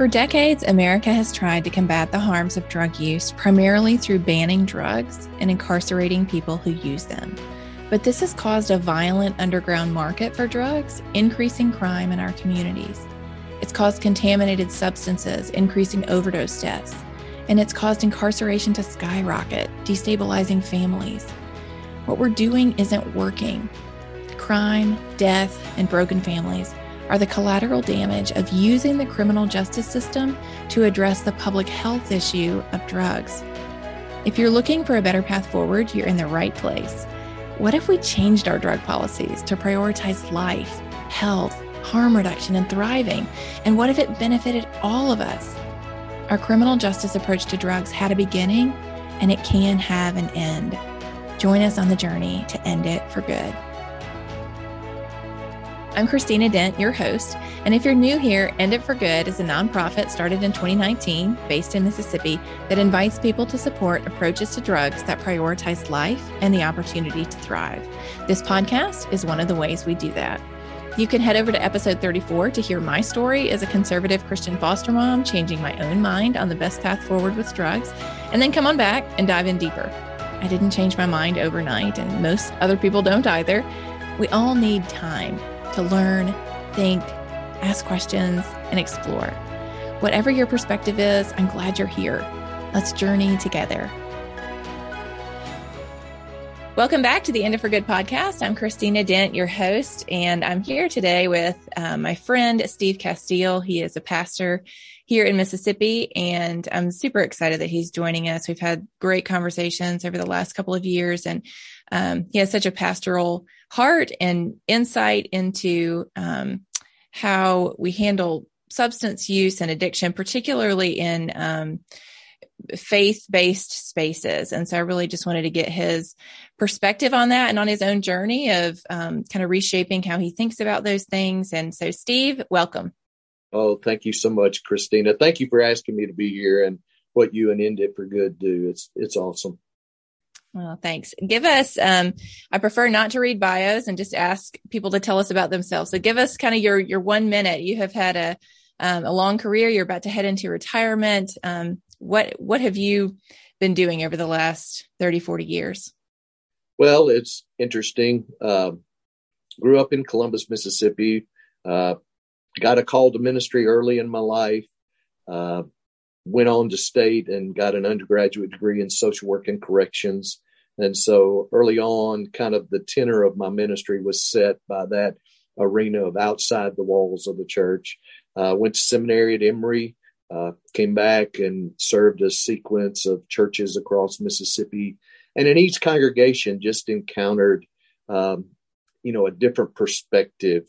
For decades, America has tried to combat the harms of drug use primarily through banning drugs and incarcerating people who use them. But this has caused a violent underground market for drugs, increasing crime in our communities. It's caused contaminated substances, increasing overdose deaths, and it's caused incarceration to skyrocket, destabilizing families. What we're doing isn't working. Crime, death, and broken families are the collateral damage of using the criminal justice system to address the public health issue of drugs. If you're looking for a better path forward, you're in the right place. What if we changed our drug policies to prioritize life, health, harm reduction, and thriving? And what if it benefited all of us? Our criminal justice approach to drugs had a beginning and it can have an end. Join us on the journey to end it for good. I'm Christina Dent, your host. And if you're new here, End It for Good is a nonprofit started in 2019 based in Mississippi that invites people to support approaches to drugs that prioritize life and the opportunity to thrive. This podcast is one of the ways we do that. You can head over to episode 34 to hear my story as a conservative Christian foster mom, changing my own mind on the best path forward with drugs, and then come on back and dive in deeper. I didn't change my mind overnight, and most other people don't either. We all need time to learn, think, ask questions, and explore. Whatever your perspective is, I'm glad you're here. Let's journey together. Welcome back to the End It for Good podcast. I'm Christina Dent, your host, and I'm here today with uh, my friend Steve Castile. He is a pastor here in Mississippi, and I'm super excited that he's joining us. We've had great conversations over the last couple of years, and um, he has such a pastoral heart and insight into um, how we handle substance use and addiction, particularly in um, faith based spaces. And so I really just wanted to get his perspective on that and on his own journey of um, kind of reshaping how he thinks about those things. And so, Steve, welcome. Oh, thank you so much, Christina. Thank you for asking me to be here and what you and End It for Good do. It's it's awesome. Well, thanks. Give us, um, I prefer not to read bios and just ask people to tell us about themselves. So give us kind of your, your one minute. You have had a, um, a long career. You're about to head into retirement. Um, what, what have you been doing over the last 30, 40 years? Well, it's interesting. Uh, grew up in Columbus, Mississippi. Uh, got a call to ministry early in my life. Uh, went on to state and got an undergraduate degree in social work and corrections. And so early on, kind of the tenor of my ministry was set by that arena of outside the walls of the church. Uh, went to seminary at Emory, uh, came back and served a sequence of churches across Mississippi. And in each congregation, just encountered, um, you know, a different perspective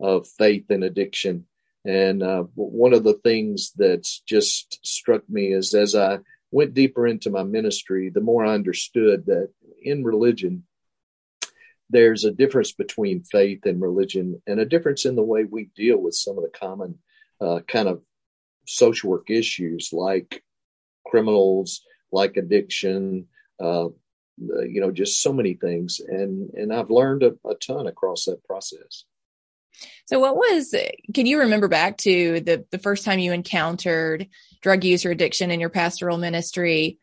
of faith and addiction. And uh, one of the things that's just struck me is as I went deeper into my ministry, the more I understood that in religion, there's a difference between faith and religion and a difference in the way we deal with some of the common uh, kind of social work issues like criminals, like addiction, uh, you know, just so many things. And, and I've learned a, a ton across that process. So what was can you remember back to the the first time you encountered drug use or addiction in your pastoral ministry?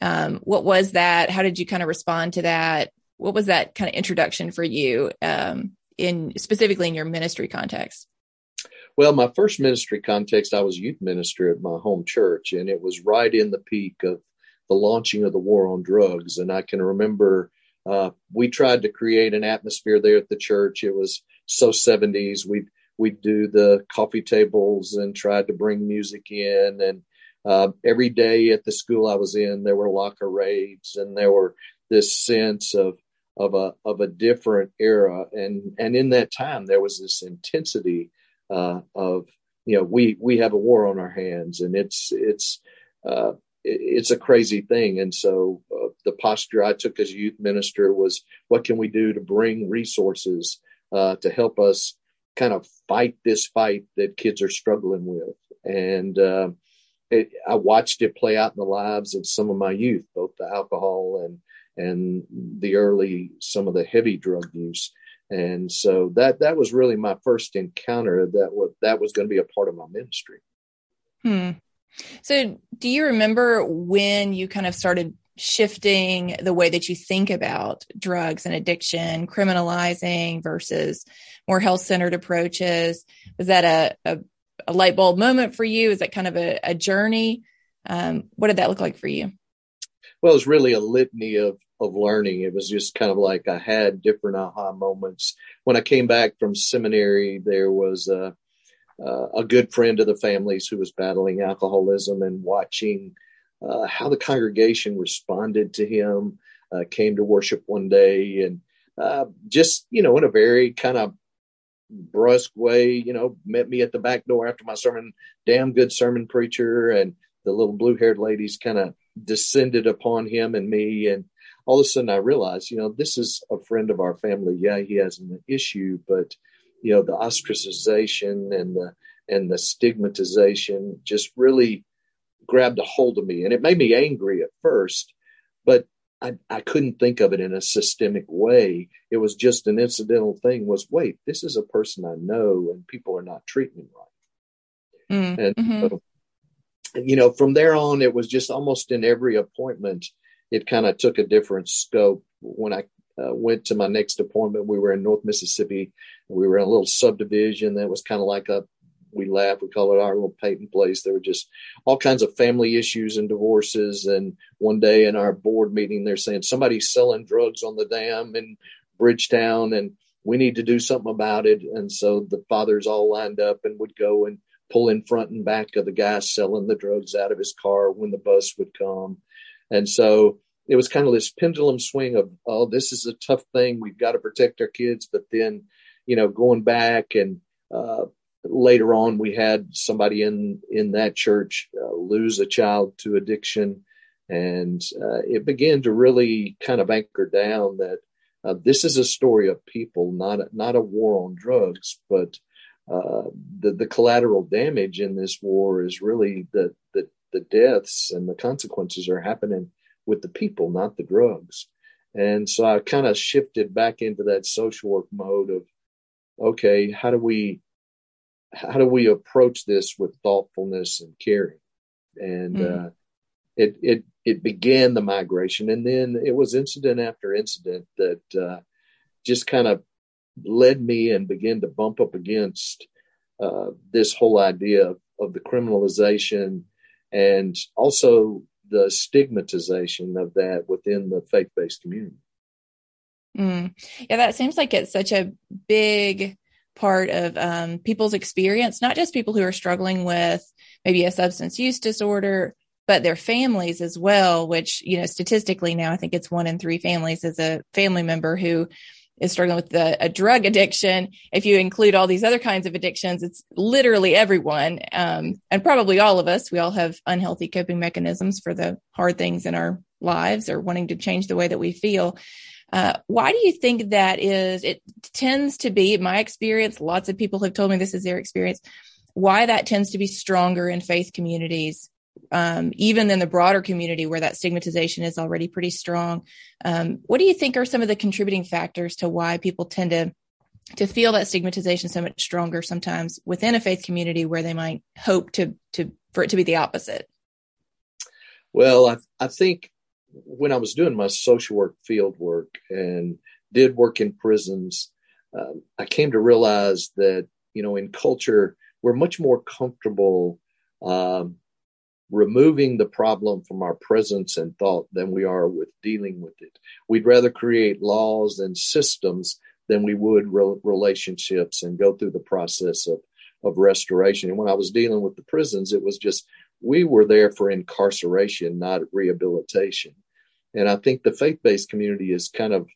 Um, what was that? How did you kind of respond to that? What was that kind of introduction for you um, in specifically in your ministry context? Well, my first ministry context, I was youth minister at my home church, and it was right in the peak of the launching of the war on drugs. And I can remember uh, we tried to create an atmosphere there at the church. It was so 70s. We'd we'd do the coffee tables and tried to bring music in. And uh, every day at the school I was in, there were locker raids, and there were this sense of of a of a different era. And and in that time, there was this intensity uh, of you know we we have a war on our hands, and it's it's uh, it's a crazy thing. And so uh, the posture I took as youth minister was, what can we do to bring resources uh, to help us kind of fight this fight that kids are struggling with? And uh, it, I watched it play out in the lives of some of my youth, both the alcohol and and the early some of the heavy drug use. And so that that was really my first encounter that was that was going to be a part of my ministry. Hmm. So, do you remember when you kind of started shifting the way that you think about drugs and addiction, criminalizing versus more health centered approaches? Was that a, a, a, light bulb moment for you? Is that kind of a, a journey? Um, what did that look like for you? Well, it was really a litany of of learning. It was just kind of like I had different aha moments. When I came back from seminary, there was a, a good friend of the families who was battling alcoholism and watching uh, how the congregation responded to him. Uh, came to worship one day and uh, just you know in a very kind of brusque way, you know, met me at the back door after my sermon. Damn good sermon preacher, and the little blue haired ladies kind of descended upon him and me, and all of a sudden I realized, you know, this is a friend of our family. Yeah, he has an issue, but you know, the ostracization and the and the stigmatization just really grabbed a hold of me. And it made me angry at first, but I, I couldn't think of it in a systemic way. It was just an incidental thing was, wait, this is a person I know and people are not treating me right. Mm, and mm-hmm. so, you know, from there on, it was just almost in every appointment, it kind of took a different scope. When I uh, went to my next appointment, we were in North Mississippi. We were in a little subdivision that was kind of like a we laugh, we call it our little Peyton place. There were just all kinds of family issues and divorces. And one day in our board meeting, they're saying somebody's selling drugs on the dam in Bridgetown and we need to do something about it. And so the fathers all lined up and would go and pull in front and back of the guy selling the drugs out of his car when the bus would come. And so it was kind of this pendulum swing of, oh, this is a tough thing. We've got to protect our kids. But then, you know, going back and uh, later on we had somebody in in that church uh, lose a child to addiction. And uh, it began to really kind of anchor down that uh, this is a story of people not a, not a war on drugs but uh, the the collateral damage in this war is really the, the the deaths and the consequences are happening with the people not the drugs. And so I kind of shifted back into that social work mode of okay how do we how do we approach this with thoughtfulness and caring? And mm. uh, it it it began the migration, and then it was incident after incident that uh, just kind of led me and began to bump up against uh, this whole idea of, of the criminalization and also the stigmatization of that within the faith-based community. Mm. Yeah, that seems like it's such a big part of um, people's experience, not just people who are struggling with maybe a substance use disorder, but their families as well, which, you know, statistically now, I think it's one in three families is a family member who is struggling with the, a drug addiction. If you include all these other kinds of addictions, it's literally everyone. Um, and probably all of us, we all have unhealthy coping mechanisms for the hard things in our lives or wanting to change the way that we feel. Uh, why do you think that is? It tends to be, my experience, lots of people have told me this is their experience, why that tends to be stronger in faith communities, um, even in the broader community where that stigmatization is already pretty strong. Um, what do you think are some of the contributing factors to why people tend to to feel that stigmatization so much stronger sometimes within a faith community where they might hope to to for it to be the opposite? Well, I, I think when I was doing my social work field work and did work in prisons, um, I came to realize that, you know, in culture, we're much more comfortable um, removing the problem from our presence and thought than we are with dealing with it. We'd rather create laws and systems than we would re- relationships and go through the process of, of restoration. And when I was dealing with the prisons, it was just we were there for incarceration, not rehabilitation. And I think the faith based community is kind of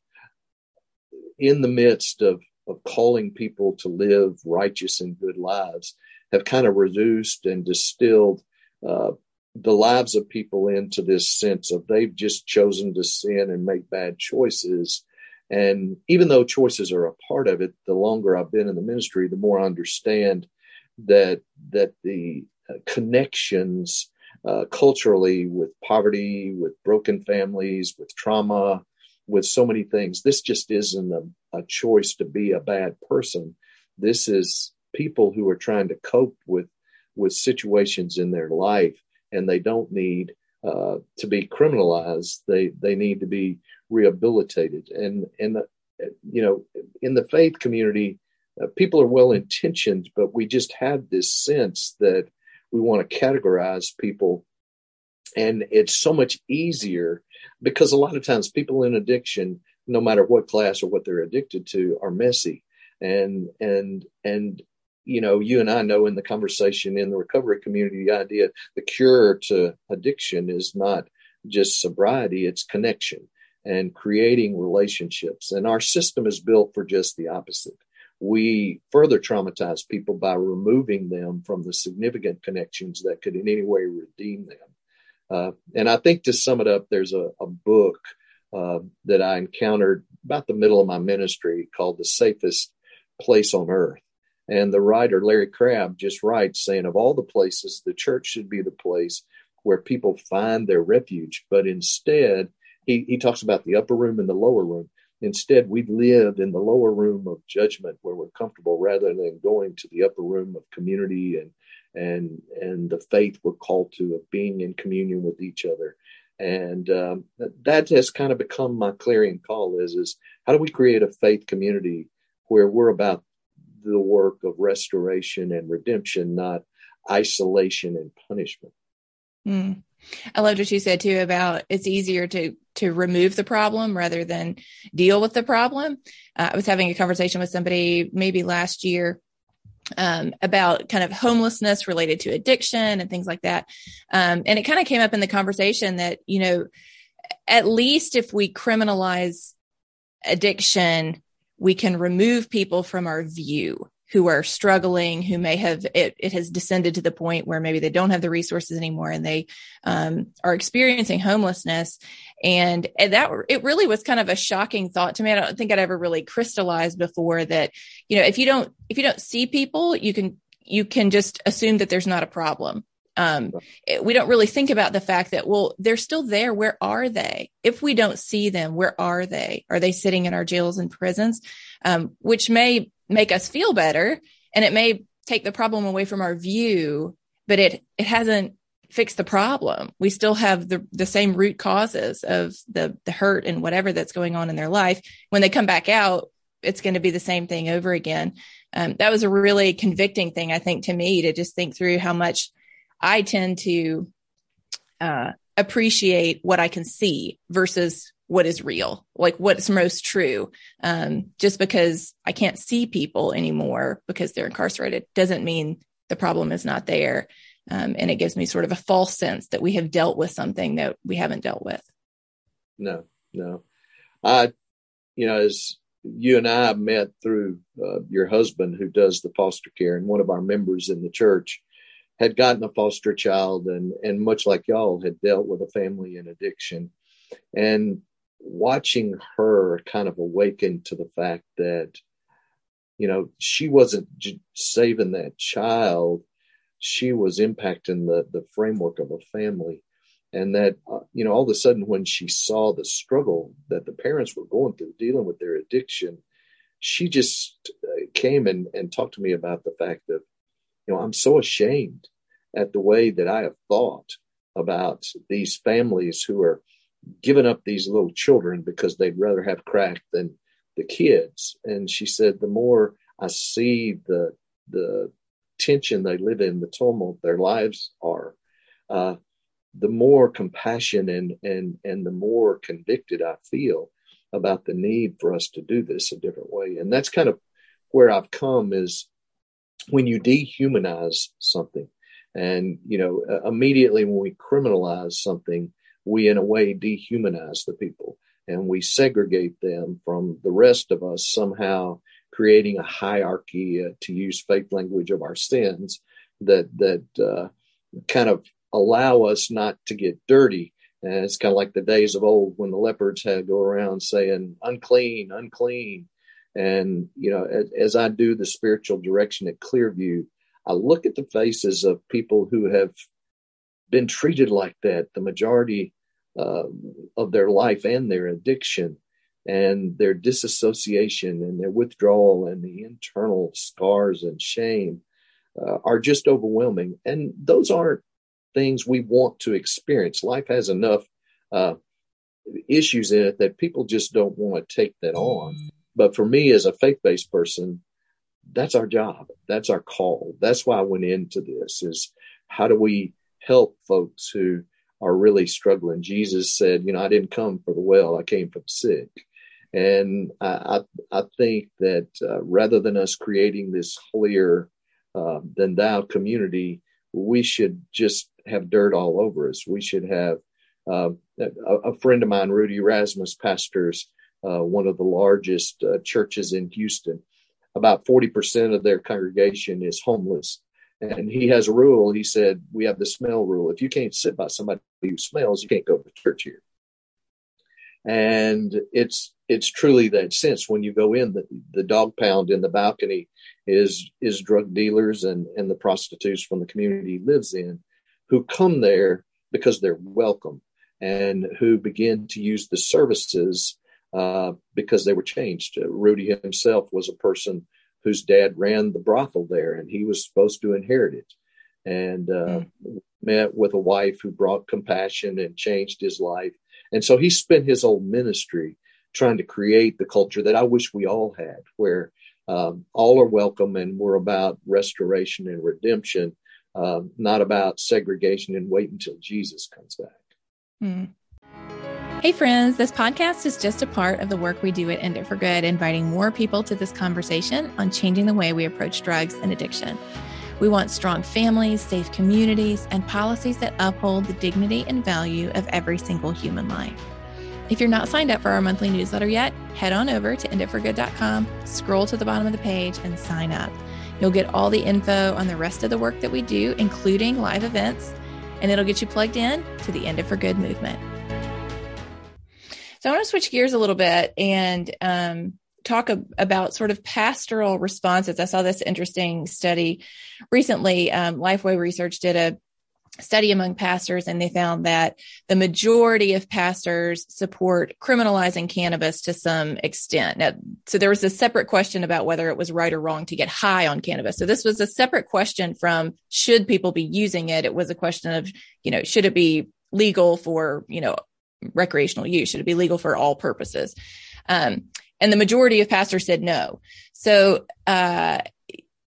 in the midst of, of calling people to live righteous and good lives, have kind of reduced and distilled uh, the lives of people into this sense of they've just chosen to sin and make bad choices. And even though choices are a part of it, the longer I've been in the ministry, the more I understand that that the connections uh, culturally with poverty, with broken families, with trauma, with so many things. This just isn't a, a choice to be a bad person. This is people who are trying to cope with with situations in their life, and they don't need uh, to be criminalized. They they need to be rehabilitated. And and uh, you know, in the faith community, uh, people are well intentioned, but we just have this sense that we want to categorize people, and it's so much easier because a lot of times people in addiction, no matter what class or what they're addicted to, are messy, and and and you know, you and I know in the conversation in the recovery community, the idea, the cure to addiction is not just sobriety, it's connection and creating relationships. And our system is built for just the opposite. We further traumatize people by removing them from the significant connections that could in any way redeem them. Uh, and I think to sum it up, there's a, a book uh, that I encountered about the middle of my ministry called The Safest Place on Earth. And the writer, Larry Crabb, just writes saying, of all the places, the church should be the place where people find their refuge. But instead, he, he talks about the upper room and the lower room. Instead, we live in the lower room of judgment where we're comfortable rather than going to the upper room of community and and and the faith we're called to of being in communion with each other. And um, that has kind of become my clarion call is is how do we create a faith community where we're about the work of restoration and redemption, not isolation and punishment. Mm. I loved what you said too about it's easier to to remove the problem rather than deal with the problem. Uh, I was having a conversation with somebody maybe last year um, about kind of homelessness related to addiction and things like that, um, and it kind of came up in the conversation that you know at least if we criminalize addiction we can remove people from our view who are struggling, who may have it, it has descended to the point where maybe they don't have the resources anymore and they um, are experiencing homelessness. And, and that it really was kind of a shocking thought to me. I don't think I'd ever really crystallized before that, you know, if you don't if you don't see people, you can you can just assume that there's not a problem um, we don't really think about the fact that, well, they're still there. Where are they? If we don't see them, where are they? Are they sitting in our jails and prisons? Um, which may make us feel better and it may take the problem away from our view, but it, it hasn't fixed the problem. We still have the, the same root causes of the, the hurt and whatever that's going on in their life. When they come back out, it's going to be the same thing over again. Um, that was a really convicting thing, I think, to me to just think through how much I tend to uh, appreciate what I can see versus what is real, like what's most true. Um, just because I can't see people anymore because they're incarcerated doesn't mean the problem is not there. Um, and it gives me sort of a false sense that we have dealt with something that we haven't dealt with. No, no. I, you know, as you and I met through uh, your husband who does the foster care and one of our members in the church, had gotten a foster child and and much like y'all had dealt with a family in addiction and watching her kind of awaken to the fact that you know she wasn't saving that child she was impacting the the framework of a family and that uh, you know all of a sudden when she saw the struggle that the parents were going through dealing with their addiction she just uh, came and, and talked to me about the fact that you know, I'm so ashamed at the way that I have thought about these families who are giving up these little children because they'd rather have crack than the kids. And she said, the more I see the the tension they live in, the tumult their lives are, uh, the more compassion and and and the more convicted I feel about the need for us to do this a different way. And that's kind of where I've come is when you dehumanize something, and you know, uh, immediately when we criminalize something, we in a way dehumanize the people and we segregate them from the rest of us somehow creating a hierarchy uh, to use faith language of our sins that that uh, kind of allow us not to get dirty. And it's kind of like the days of old when the leopards had go around saying unclean unclean. And you know as, as i do the spiritual direction at clearview i look at the faces of people who have been treated like that the majority uh, of their life and their addiction and their disassociation and their withdrawal and the internal scars and shame uh, are just overwhelming. And those aren't things we want to experience. Life has enough uh, issues in it that people just don't want to take that on. But for me, as a faith based person, that's our job. That's our call. That's why I went into this is how do we help folks who are really struggling? Jesus said, you know, I didn't come for the well, I came for the sick. And I, I, think that uh, rather than us creating this holier uh, than thou community, we should just have dirt all over us. We should have uh, a, a, friend of mine, Rudy Rasmus, pastors uh, one of the largest uh, churches in Houston. About 40% of their congregation is homeless. And he has a rule. He said, We have the smell rule. If you can't sit by somebody who smells, you can't go to church here. And it's it's truly that sense when you go in the, the dog pound in the balcony is is drug dealers and and the prostitutes from the community lives in who come there because they're welcome and who begin to use the services uh, because they were changed. Uh, Rudy himself was a person whose dad ran the brothel there, and he was supposed to inherit it. And uh, mm. met with a wife who brought compassion and changed his life. And so he spent his whole ministry trying to create the culture that I wish we all had, where um, all are welcome and we're about restoration and redemption, um, not about segregation and wait until Jesus comes back. Mm. Hey, friends, this podcast is just a part of the work we do at End It for Good, inviting more people to this conversation on changing the way we approach drugs and addiction. We want strong families, safe communities, and policies that uphold the dignity and value of every single human life. If you're not signed up for our monthly newsletter yet, head on over to enditforgood.com, scroll to the bottom of the page, and sign up. You'll get all the info on the rest of the work that we do, including live events, and it'll get you plugged in to the End It for Good movement. So I want to switch gears a little bit and um, talk ab- about sort of pastoral responses. I saw this interesting study recently. Um, Lifeway Research did a study among pastors and they found that the majority of pastors support criminalizing cannabis to some extent. Now, so there was a separate question about whether it was right or wrong to get high on cannabis. So this was a separate question from should people be using it? It was a question of, you know, should it be legal for, you know, recreational use? Should it be legal for all purposes? Um, and the majority of pastors said no. So, uh,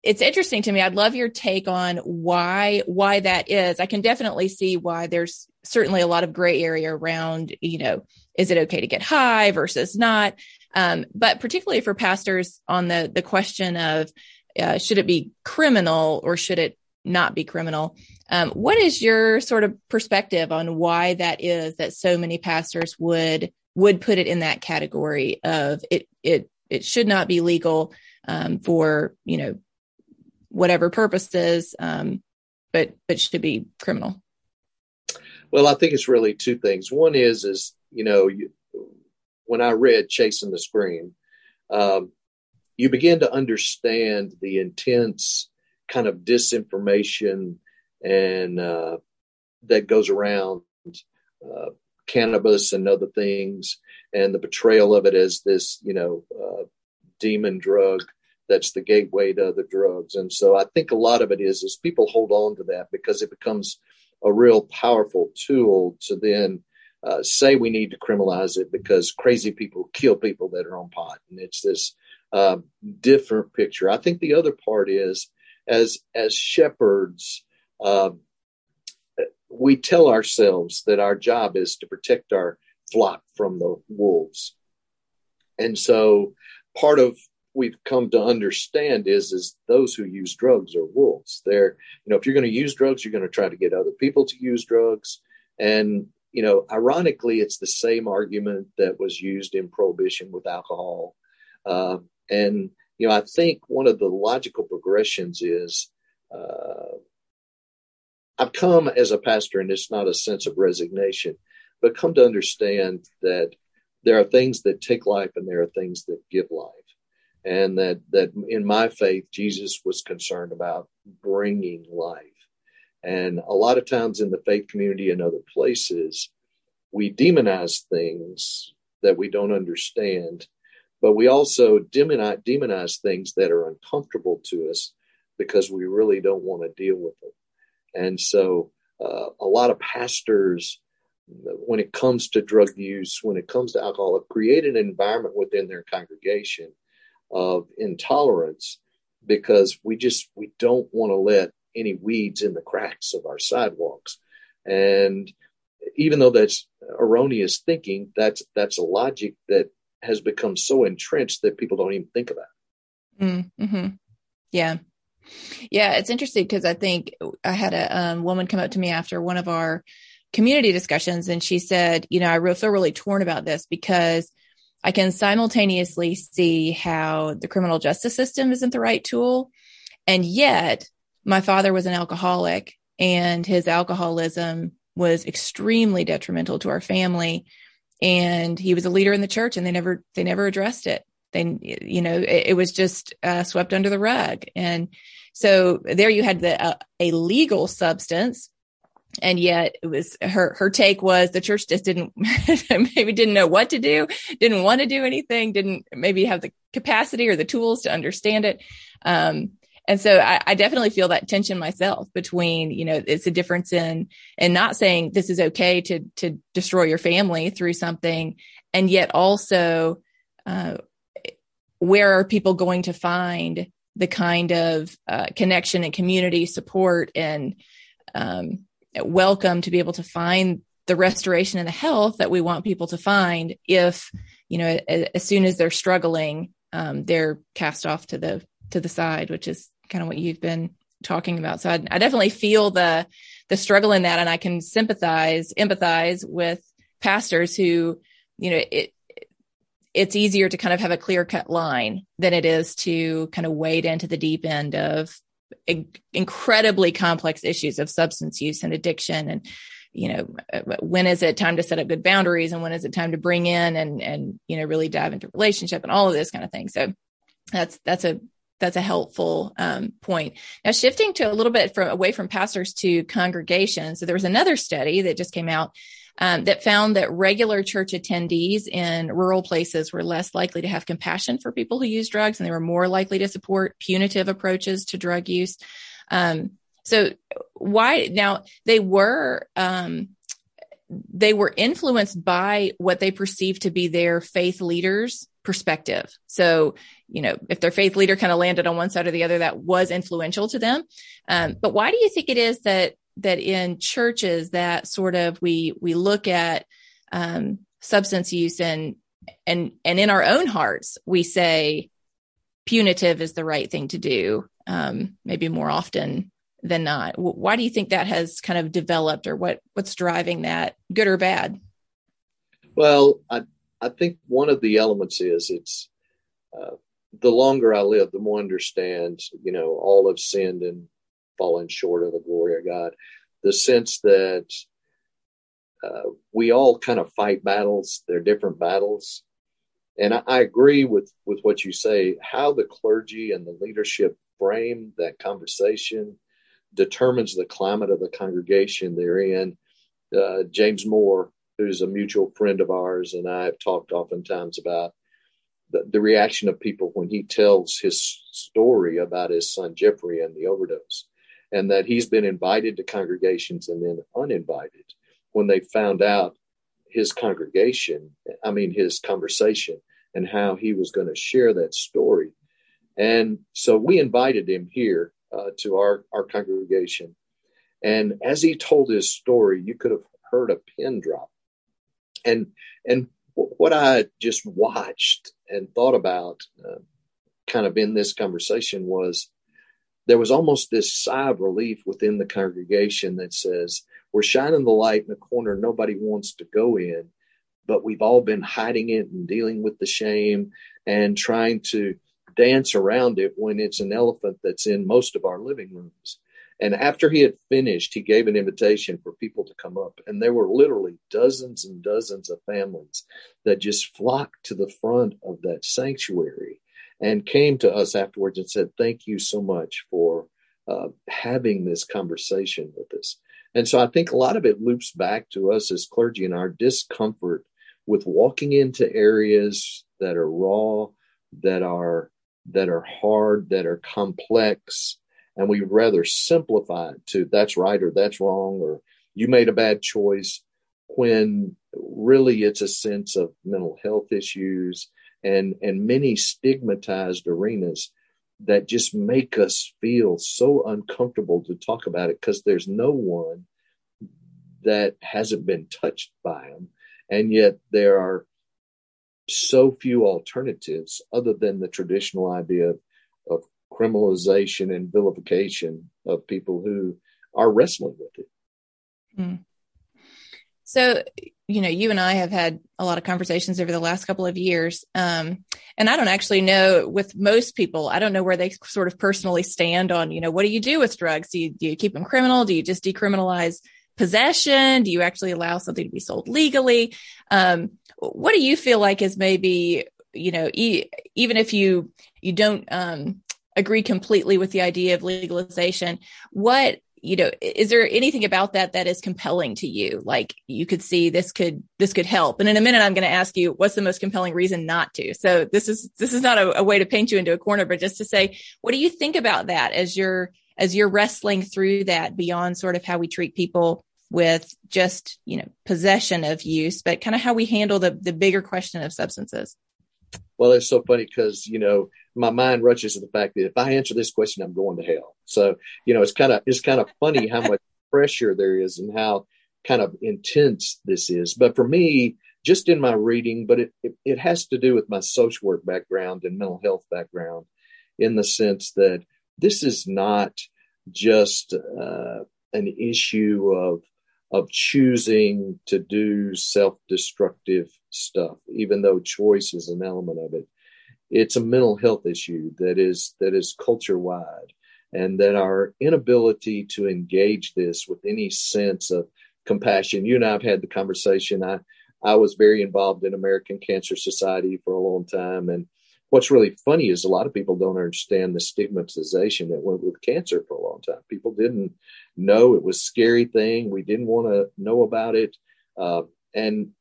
it's interesting to me. I'd love your take on why why that is. I can definitely see why there's certainly a lot of gray area around, you know, is it okay to get high versus not? Um, but particularly for pastors on the the question of uh, should it be criminal or should it not be criminal? Um, what is your sort of perspective on why that is that so many pastors would would put it in that category of it it it should not be legal um, for you know whatever purposes, um, but but should be criminal. Well, I think it's really two things. One is is you know you, when I read Chasing the Scream, um, you begin to understand the intense kind of disinformation and uh, that goes around uh, cannabis and other things, and the portrayal of it as this you know uh, demon drug that's the gateway to other drugs. And so I think a lot of it is is people hold on to that because it becomes a real powerful tool to then uh, say we need to criminalize it because crazy people kill people that are on pot, and it's this uh, different picture. I think the other part is as as shepherds. Uh, we tell ourselves that our job is to protect our flock from the wolves. And so part of we've come to understand is is those who use drugs are wolves. They're you know if you're going to use drugs, you're going to try to get other people to use drugs, and you know ironically, it's the same argument that was used in prohibition with alcohol, uh, and you know I think one of the logical progressions is. Uh, I've come as a pastor, and it's not a sense of resignation, but come to understand that there are things that take life and there are things that give life and that that in my faith jesus was concerned about bringing life and a lot of times in the faith community and other places we demonize things that we don't understand but we also demonize, demonize things that are uncomfortable to us because we really don't want to deal with them. And so uh, a lot of pastors, when it comes to drug use, when it comes to alcohol, have created an environment within their congregation of intolerance because we just we don't want to let any weeds in the cracks of our sidewalks. And even though that's erroneous thinking, that's that's a logic that has become so entrenched that people don't even think about. Mm-hmm. Yeah. Yeah, it's interesting because I think I had a um, woman come up to me after one of our community discussions, and she said, "You know, I feel really torn about this because I can simultaneously see how the criminal justice system isn't the right tool, and yet my father was an alcoholic, and his alcoholism was extremely detrimental to our family, and he was a leader in the church, and they never they never addressed it." They, you know, it, it was just uh, swept under the rug. And so there you had the, uh, a legal substance. And yet it was her, her take was the church just didn't, maybe didn't know what to do, didn't want to do anything, didn't maybe have the capacity or the tools to understand it. Um, and so I, I, definitely feel that tension myself between, you know, it's a difference in, in not saying this is okay to, to destroy your family through something. And yet also, uh, where are people going to find the kind of uh, connection and community support and um, welcome to be able to find the restoration and the health that we want people to find if you know as soon as they're struggling um, they're cast off to the to the side which is kind of what you've been talking about. So I, I definitely feel the the struggle in that. And i can sympathize empathize with pastors who you know it it's easier to kind of have a clear cut line than it is to kind of wade into the deep end of incredibly complex issues of substance use and addiction and you know when is it time to set up good boundaries and when is it time to bring in and and you know really dive into relationship and all of this kind of thing so that's that's a that's a helpful um, point. Now, shifting to a little bit from away from pastors to congregations. So there was another study that just came out um, that found that regular church attendees in rural places were less likely to have compassion for people who use drugs and they were more likely to support punitive approaches to drug use. Um, so why now they were, um, they were influenced by what they perceived to be their faith leaders perspective. So, you know, if their faith leader kind of landed on one side or the other, that was influential to them. Um, but why do you think it is that that in churches that sort of we we look at um, substance use and and and in our own hearts we say punitive is the right thing to do um, maybe more often than not. Why do you think that has kind of developed or what what's driving that good or bad? Well i i think one of the elements is it's uh, the longer i live the more I understand you know all have sinned and fallen short of the glory of God. The sense that uh, we all kind of fight battles, they're different battles. And I, I agree with, with what you say, how the clergy and the leadership frame that conversation determines the climate of the congregation they're in. Uh, James Moore, who's a mutual friend of ours, and I have talked oftentimes about the, the, reaction of people when he tells his story about his son Jeffrey and the overdose and that he's been invited to congregations and then uninvited when they found out his congregation, I mean, his conversation and how he was going to share that story. And so we invited him here uh, to our, our congregation. And as he told his story, you could have heard a pin drop. And, and what I just watched and thought about uh, kind of in this conversation was there was almost this sigh of relief within the congregation that says, We're shining the light in a corner nobody wants to go in, but we've all been hiding it and dealing with the shame and trying to dance around it when it's an elephant that's in most of our living rooms. And after he had finished, he gave an invitation for people to come up. And there were literally dozens and dozens of families that just flocked to the front of that sanctuary and came to us afterwards and said, Thank you so much for uh, having this conversation with us. And so I think a lot of it loops back to us as clergy and our discomfort with walking into areas that are raw, that are that are hard, that are complex, And we rather simplify it to that's right or that's wrong or you made a bad choice when really it's a sense of mental health issues and and many stigmatized arenas that just make us feel so uncomfortable to talk about it because there's no one that hasn't been touched by them and yet there are so few alternatives other than the traditional idea of, of criminalization and vilification of people who are wrestling with it. Mm. So, you know, you and I have had a lot of conversations over the last couple of years. Um, and I don't actually know with most people, I don't know where they sort of personally stand on, you know, what do you do with drugs? Do you, do you keep them criminal? Do you just decriminalize possession? Do you actually allow something to be sold legally? Um, what do you feel like is maybe, you know, e- even if you, you don't, um, agree completely with the idea of legalization, what you know is there anything about that that is compelling to you? Like you could see this could this could help. And in a minute i'm going to ask you what's the most compelling reason not to? So this is this is not a, a, way to paint you into a corner but just to say what do you think about that as you're as you're wrestling through that beyond sort of how we treat people with just you know possession of use but kind of how we handle the the bigger question of substances? Well it's so funny because you know my mind rushes to the fact that if I answer this question, I'm going to hell. So, you know, it's kind of, it's kind of funny how much pressure there is and how kind of intense this is. But for me, just in my reading, but it, it, it has to do with my social work background and mental health background in the sense that this is not just uh, an issue of, of choosing to do self-destructive stuff, even though choice is an element of it it's a mental health issue that is that is culture wide and that our inability to engage this with any sense of compassion you and i've had the conversation. I i was very involved in american cancer society for a long time and what's really funny is a lot of people don't understand the stigmatization that went with cancer for a long time. People didn't know it was a scary thing. We didn't want to know about it. Uh, and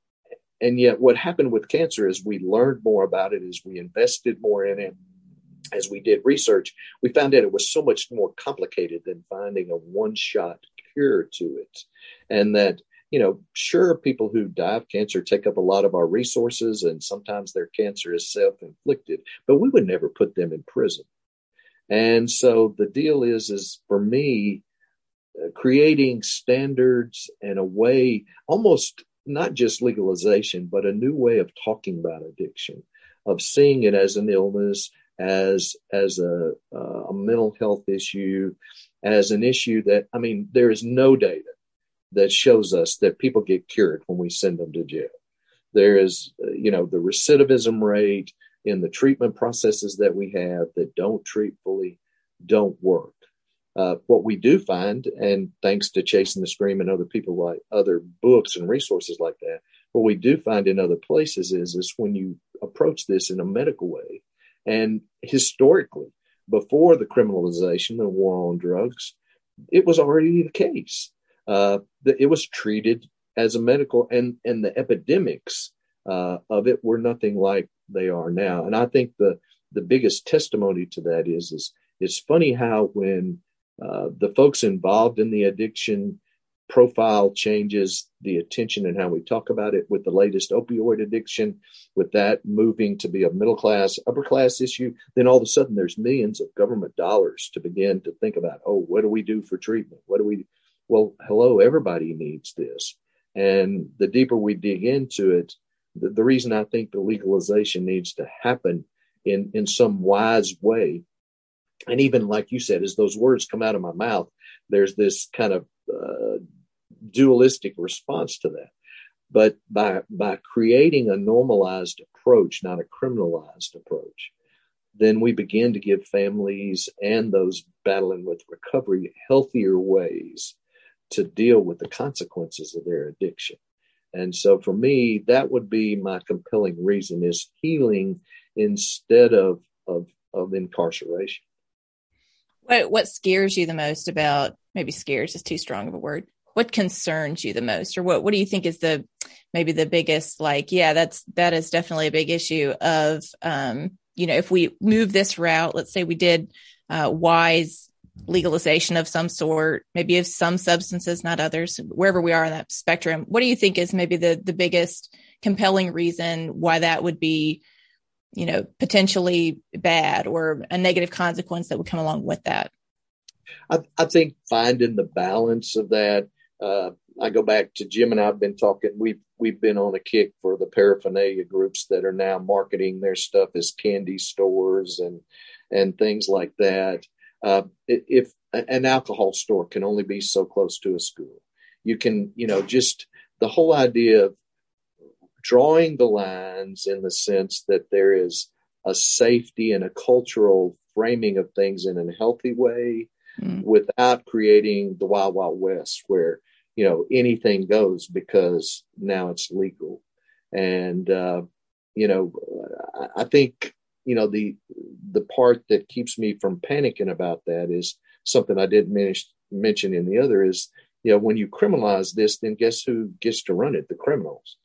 and yet, what happened with cancer is we learned more about it as we invested more in it. As we did research, we found out it was so much more complicated than finding a one shot cure to it. And that, you know, sure, people who die of cancer take up a lot of our resources, and sometimes their cancer is self inflicted, but we would never put them in prison. And so the deal is, is for me, uh, creating standards and a way almost not just legalization, but a new way of talking about addiction, of seeing it as an illness, as as a, uh, a mental health issue, as an issue that I mean, there is no data that shows us that people get cured when we send them to jail. There is, uh, you know, the recidivism rate in the treatment processes that we have that don't treat fully don't work. Uh, what we do find, and thanks to Chasing the Scream and other people like other books and resources like that, what we do find in other places is is when you approach this in a medical way, and historically, before the criminalization and war on drugs, it was already the case. Uh, it was treated as a medical, and and the epidemics uh, of it were nothing like they are now. And I think the the biggest testimony to that is is it's funny how when uh, the folks involved in the addiction profile changes the attention and how we talk about it with the latest opioid addiction with that moving to be a middle class upper class issue then all of a sudden there's millions of government dollars to begin to think about oh what do we do for treatment? What do we well hello everybody needs this. And the deeper we dig into it the, the reason i think the legalization needs to happen in in some wise way and even like you said, as those words come out of my mouth, there's this kind of uh, dualistic response to that. But by by creating a normalized approach, not a criminalized approach, then we begin to give families and those battling with recovery healthier ways to deal with the consequences of their addiction. And so for me, that would be my compelling reason is healing instead of of, of incarceration. What what scares you the most about maybe scares is too strong of a word. What concerns you the most, or what what do you think is the maybe the biggest like yeah that's that is definitely a big issue of um you know if we move this route let's say we did uh, wise legalization of some sort, maybe of some substances, not others, wherever we are on that spectrum. What do you think is maybe the the biggest compelling reason why that would be, you know, potentially bad or a negative consequence that would come along with that? I, I think finding the balance of that. Uh, I go back to Jim and I've been talking. We've we've been on a kick for the paraphernalia groups that are now marketing their stuff as candy stores and and things like that. Uh, if an alcohol store can only be so close to a school, you can, you know, just the whole idea of drawing the lines in the sense that there is a safety and a cultural framing of things in a healthy way mm. without creating the wild, wild west where, you know, anything goes because now it's legal. And, uh, you know, I think you know the the part that keeps me from panicking about that is something I didn't mention mention in the other is you know when you criminalize this then guess who gets to run it the criminals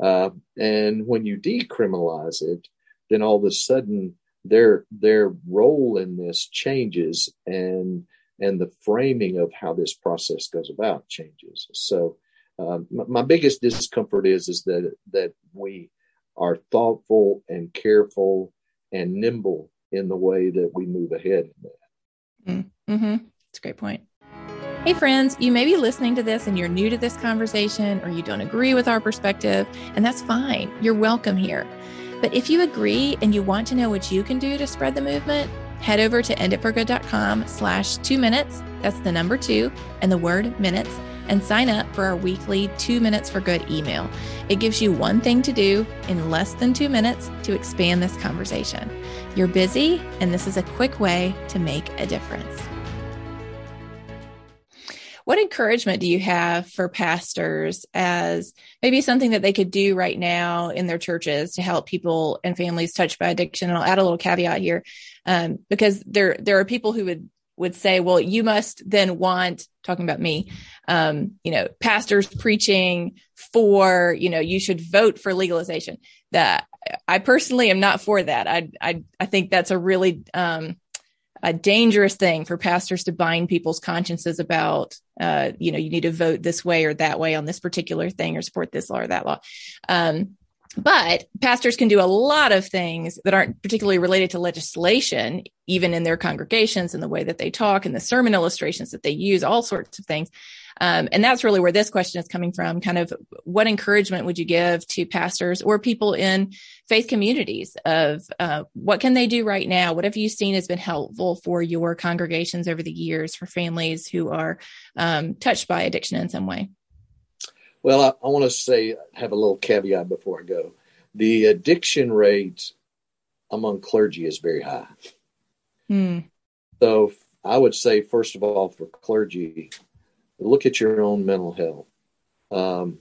uh, and when you decriminalize it then all of a sudden their their role in this changes and and the framing of how this process goes about changes so um, my, my biggest discomfort is is that that we are thoughtful and careful and nimble in the way that we move ahead in that. Mm-hmm. That's a great point. Hey, friends, you may be listening to this and you're new to this conversation or you don't agree with our perspective, and that's fine. You're welcome here. But if you agree and you want to know what you can do to spread the movement, head over to enditforgood.com slash two minutes. That's the number two and the word minutes and sign up for our weekly Two Minutes for Good email. It gives you one thing to do in less than two minutes to expand this conversation. You're busy, and this is a quick way to make a difference. What encouragement do you have for pastors as maybe something that they could do right now in their churches to help people and families touched by addiction? And I'll add a little caveat here um, because there there are people who would would say, well, you must then want, talking about me, um, you know, pastors preaching for, you know, you should vote for legalization. That I personally am not for that. I, I, I think that's a really, um, a dangerous thing for pastors to bind people's consciences about, uh, you know, you need to vote this way or that way on this particular thing or support this law or that law. Um, but pastors can do a lot of things that aren't particularly related to legislation, even in their congregations and the way that they talk and the sermon illustrations that they use, all sorts of things. Um, and that's really where this question is coming from. Kind of what encouragement would you give to pastors or people in faith communities of uh, what can they do right now? What have you seen has been helpful for your congregations over the years for families who are um, touched by addiction in some way? Well, I, I want to say, have a little caveat before I go. The addiction rate among clergy is very high. Hmm. So I would say, first of all, for clergy, look at your own mental health. Um,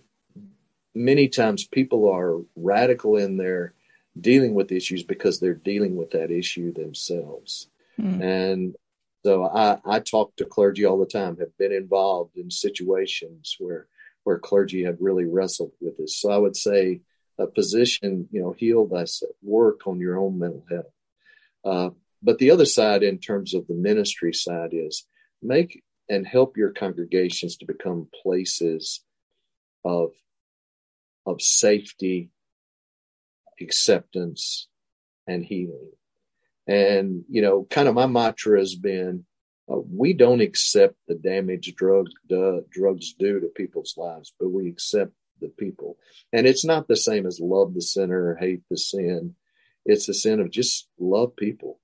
many times people are radical in their dealing with issues because they're dealing with that issue themselves. Hmm. And so I, I talk to clergy all the time, have been involved in situations where where clergy have really wrestled with this. So I would say a position, you know, heal thyself, work on your own mental health. Uh, but the other side, in terms of the ministry side, is make and help your congregations to become places of of safety, acceptance, and healing. And you know, kind of my mantra has been uh, we don't accept the damage drugs do, drugs do to people's lives, but we accept the people. And it's not the same as love the sinner or hate the sin. It's the sin of just love people.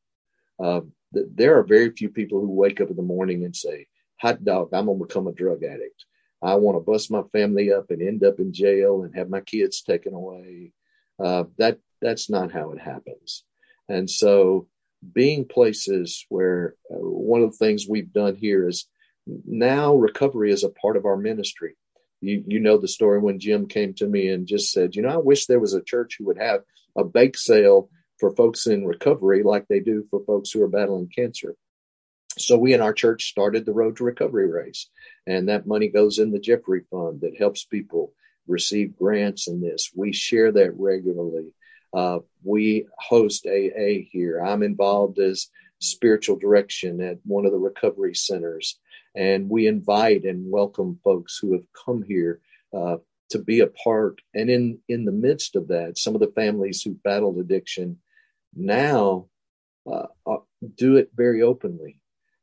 Uh, th- there are very few people who wake up in the morning and say, "Hot dog, I'm gonna become a drug addict. I want to bust my family up and end up in jail and have my kids taken away." Uh, that that's not how it happens. And so being places where uh, one of the things we've done here is now recovery is a part of our ministry. You, you know the story when Jim came to me and just said, you know, I wish there was a church who would have a bake sale for folks in recovery like they do for folks who are battling cancer. So we in our church started the Road to Recovery race, and that money goes in the Jeffrey Fund that helps people receive grants in this. We share that regularly. Uh, we host AA here. I'm involved as spiritual direction at one of the recovery centers. And we invite and welcome folks who have come here uh, to be a part. And in, in the midst of that, some of the families who battled addiction now uh, do it very openly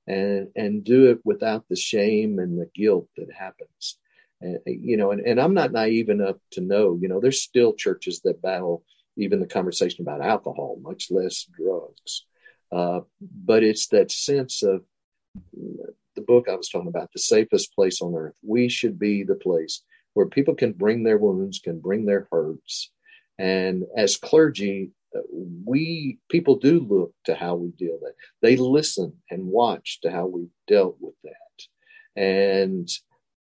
and, and do it without the shame and the guilt that happens. And, you know, and, and I'm not naive enough to know, you know, there's still churches that battle even the conversation about alcohol, much less drugs. Uh, but it's that sense of the book I was talking about, the safest place on earth. We should be the place where people can bring their wounds, can bring their hurts. And as clergy, uh, we people do look to how we deal with it. They listen and watch to how we dealt with that. And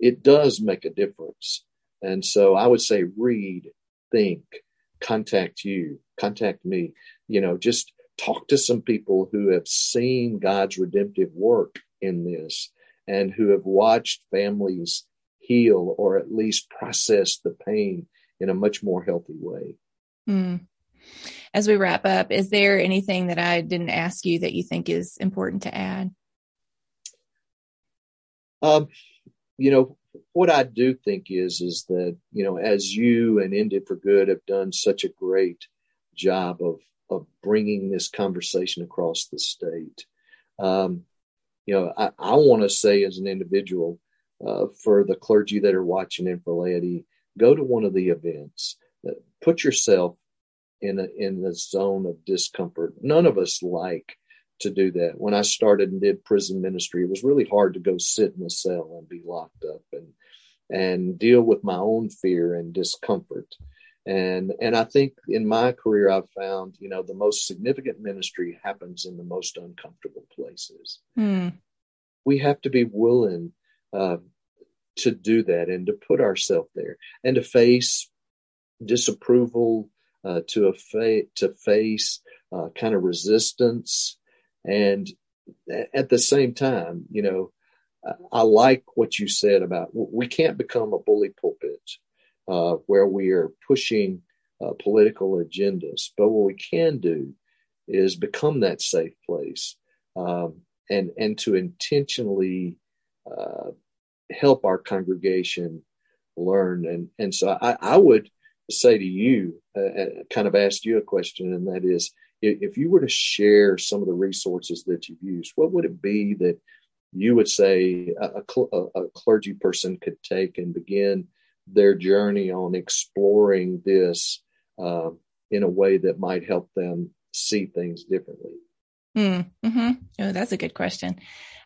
it does make a difference. And so I would say read, think, contact you, contact me, you know, just talk to some people who have seen God's redemptive work in this and who have watched families heal or at least process the pain in a much more healthy way. Mm. As we wrap up, is there anything that I didn't ask you that you think is important to add? Um, you know, what I do think is is that you know as you and End It for Good have done such a great job of of bringing this conversation across the state. Um, you know, I, I want to say as an individual uh, for the clergy that are watching and for laity, go to one of the events. Uh, put yourself in a, in the zone of discomfort. None of us like to do that. When I started and did prison ministry, it was really hard to go sit in a cell and be locked up and and deal with my own fear and discomfort. And and I think in my career I've found, you know, the most significant ministry happens in the most uncomfortable places. Hmm. We have to be willing uh, to do that and to put ourselves there and to face disapproval, uh, to a fa- to face uh, kind of resistance, and at the same time, you know, I like what you said about we can't become a bully pulpit uh, where we are pushing uh, political agendas, but what we can do is become that safe place um, and and to intentionally uh, help our congregation learn. And and so I, I would say to you, uh, uh, kind of ask you a question, and that is, if you were to share some of the resources that you've used, what would it be that you would say a, a, a clergy person could take and begin their journey on exploring this uh, in a way that might help them see things differently? Mm, hmm Oh, that's a good question.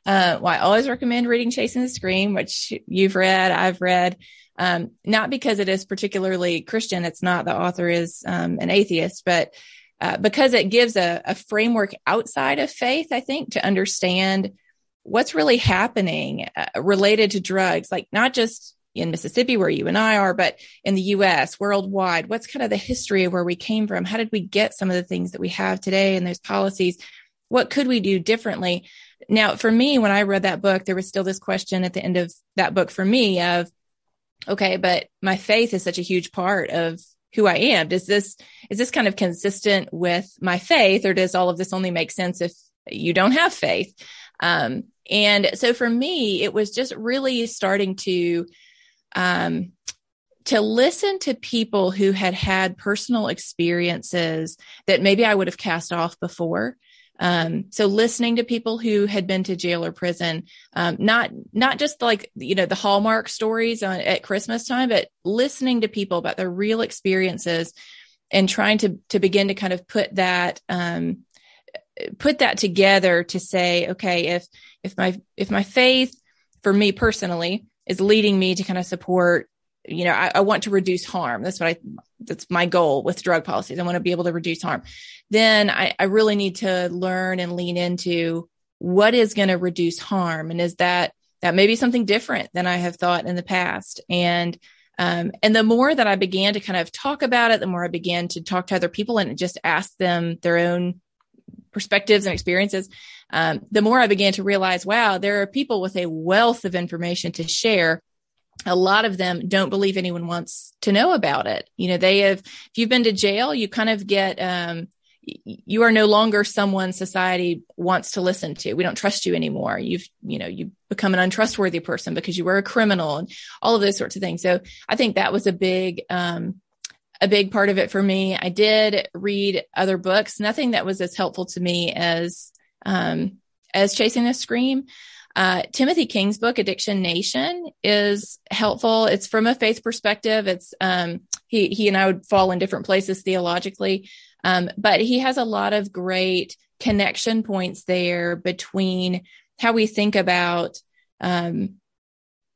Uh, well, I always recommend reading Chasing the Scream, which you've read, I've read. Um, not because it is particularly Christian. It's not the author is um, an atheist, but uh, because it gives a, a framework outside of faith, I think, to understand what's really happening uh, related to drugs, like not just in Mississippi where you and I are, but in the US, worldwide. What's kind of the history of where we came from? How did we get some of the things that we have today and those policies? What could we do differently? Now, for me, when I read that book, there was still this question at the end of that book for me of, okay, but my faith is such a huge part of who I am. Does this, is this kind of consistent with my faith or does all of this only make sense if you don't have faith? Um, and so for me, it was just really starting to, um, to listen to people who had had personal experiences that maybe I would have cast off before. Um, so listening to people who had been to jail or prison, um, not, not just like, you know, the Hallmark stories on, at Christmas time, but listening to people about their real experiences and trying to, to begin to kind of put that, um, put that together to say, okay, if, if my, if my faith for me personally is leading me to kind of support you know, I, I, want to reduce harm. That's what I, that's my goal with drug policies. I want to be able to reduce harm. Then I, I really need to learn and lean into what is going to reduce harm. And is that, that may be something different than I have thought in the past. And, um, and the more that I began to kind of talk about it, the more I began to talk to other people and just ask them their own perspectives and experiences. Um, the more I began to realize, wow, there are people with a wealth of information to share a lot of them don't believe anyone wants to know about it. You know, they have, if you've been to jail, you kind of get, um, you are no longer someone society wants to listen to. We don't trust you anymore. You've, you know, you become an untrustworthy person because you were a criminal and all of those sorts of things. So I think that was a big, um, a big part of it for me. I did read other books, nothing that was as helpful to me as, um, as Chasing the Scream. Uh, Timothy King's book, Addiction Nation, is helpful. It's from a faith perspective. It's um, he he and I would fall in different places theologically, um, but he has a lot of great connection points there between how we think about um,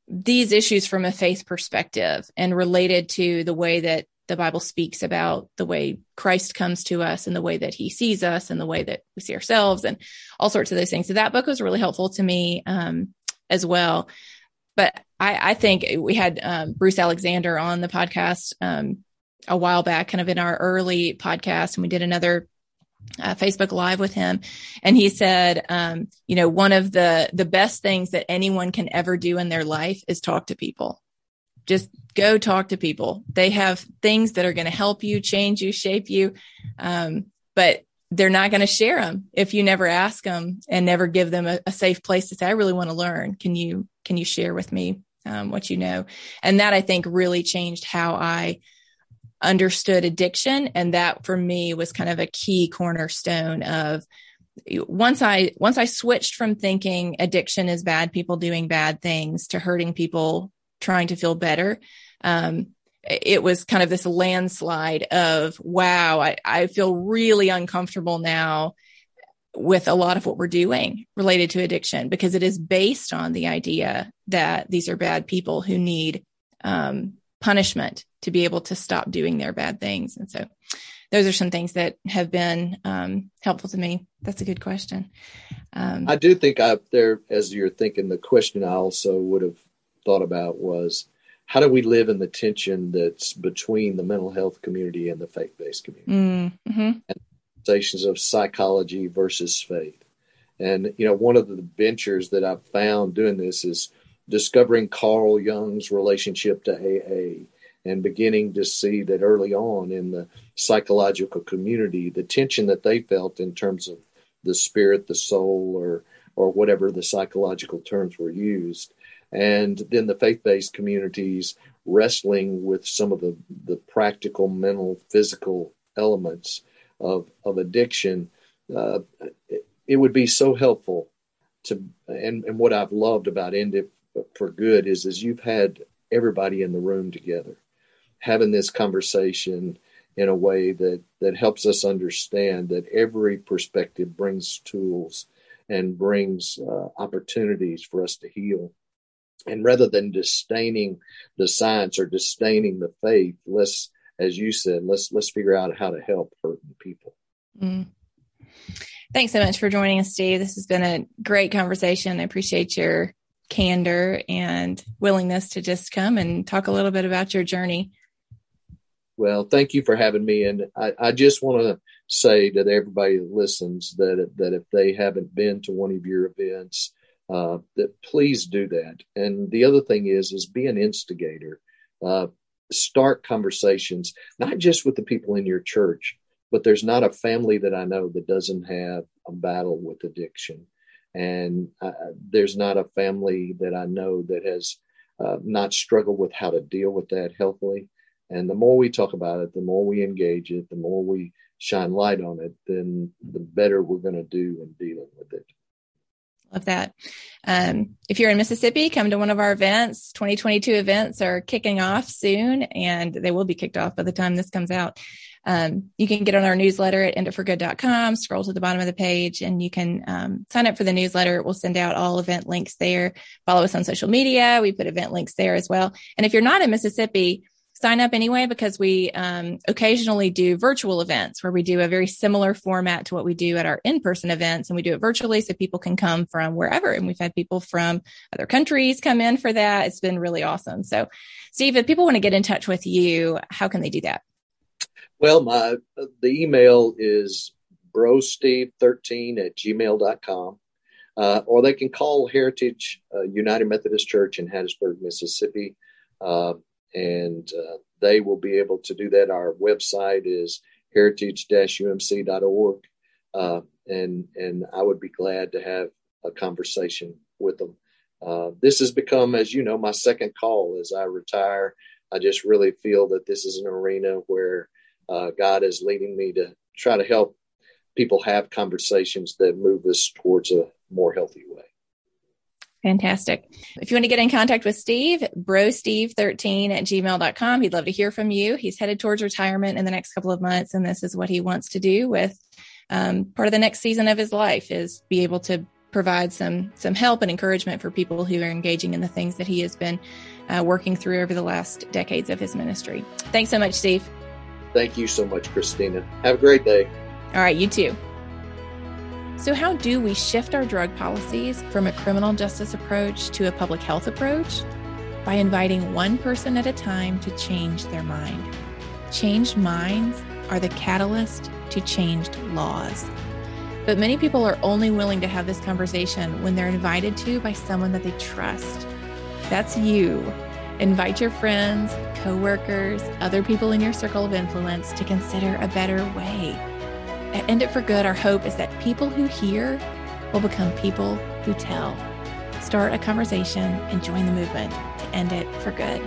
these issues from a faith perspective and related to the way that the Bible speaks about the way Christ comes to us and the way that he sees us and the way that we see ourselves and all sorts of those things. So that book was really helpful to me um, as well. But I, I think we had um, Bruce Alexander on the podcast um, a while back, kind of in our early podcast, and we did another uh, Facebook Live with him, and he said, um, you know, one of the the best things that anyone can ever do in their life is talk to people just go talk to people. They have things that are going to help you, change you, shape you. Um, but they're not going to share them if you never ask them and never give them a, a safe place to say, I really want to learn. Can you, can you share with me, um, what you know? And that I think really changed how I understood addiction. And that for me was kind of a key cornerstone of once I, once I switched from thinking addiction is bad people doing bad things to hurting people trying to feel better. Um, it was kind of this landslide of wow, I, I feel really uncomfortable now with a lot of what we're doing related to addiction because it is based on the idea that these are bad people who need um, punishment to be able to stop doing their bad things. And so those are some things that have been um, helpful to me. That's a good question. Um, I do think I there, as you're thinking, the question I also would have thought about was how do we live in the tension that's between the mental health community and the faith based community? Mm-hmm. And conversations of psychology versus faith. And, you know, one of the ventures that I've found doing this is discovering Carl Jung's relationship to AA and beginning to see that early on in the psychological community, the tension that they felt in terms of the spirit, the soul, or or whatever the psychological terms were used, and then the faith-based communities wrestling with some of the, the practical mental physical elements of, of addiction uh, it, it, would be so helpful to and, and what i've loved about end it for good is is you've had everybody in the room together having this conversation in a way that that helps us understand that every perspective brings tools and brings uh, opportunities for us to heal and rather than disdaining the science or disdaining the faith, let's, as you said, let's let's figure out how to help hurting people. Mm. Thanks so much for joining us, Steve. This has been a great conversation. I appreciate your candor and willingness to just come and talk a little bit about your journey. Well, thank you for having me. And I, I just want to say to everybody that listens that that if they haven't been to one of your events, uh, that please do that. And the other thing is, is be an instigator. Uh, start conversations, not just with the people in your church, but there's not a family that I know that doesn't have a battle with addiction. And uh, there's not a family that I know that has uh, not struggled with how to deal with that healthily. And the more we talk about it, the more we engage it, the more we shine light on it, then the better we're going to do in dealing with it. Love that. Um, if you're in Mississippi, come to one of our events. 2022 events are kicking off soon, and they will be kicked off by the time this comes out. Um, you can get on our newsletter at enditforgood.com, scroll to the bottom of the page, and you can um, sign up for the newsletter. We'll send out all event links there. Follow us on social media. We put event links there as well. And if you're not in Mississippi, sign up anyway because we um, occasionally do virtual events where we do a very similar format to what we do at our in-person events and we do it virtually so people can come from wherever. And we've had people from other countries come in for that. It's been really awesome. So steve if people want to get in touch with you how can they do that? Well my the email is brosteve13 at gmail.com uh, or they can call heritage uh, united methodist church in hattiesburg mississippi uh, and uh, they will be able to do that. Our website is heritage-umc.org, uh, and and I would be glad to have a conversation with them. Uh, this has become, as you know, my second call as I retire. I just really feel that this is an arena where uh, God is leading me to try to help people have conversations that move us towards a more healthy way. Fantastic. If you want to get in contact with Steve, brosteve13 at gmail.com. He'd love to hear from you. He's headed towards retirement in the next couple of months, and this is what he wants to do with um, part of the next season of his life is be able to provide some some help and encouragement for people who are engaging in the things that he has been uh, working through over the last decades of his ministry. Thanks so much, Steve. Thank you so much, Christina. Have a great day. All right, you too. So, how do we shift our drug policies from a criminal justice approach to a public health approach? By inviting one person at a time to change their mind. Changed minds are the catalyst to changed laws. But many people are only willing to have this conversation when they're invited to by someone that they trust. That's you. Invite your friends, coworkers, other people in your circle of influence to consider a better way at End It for Good, our hope is that people who hear will become people who tell. Start a conversation and join the movement to end it for good.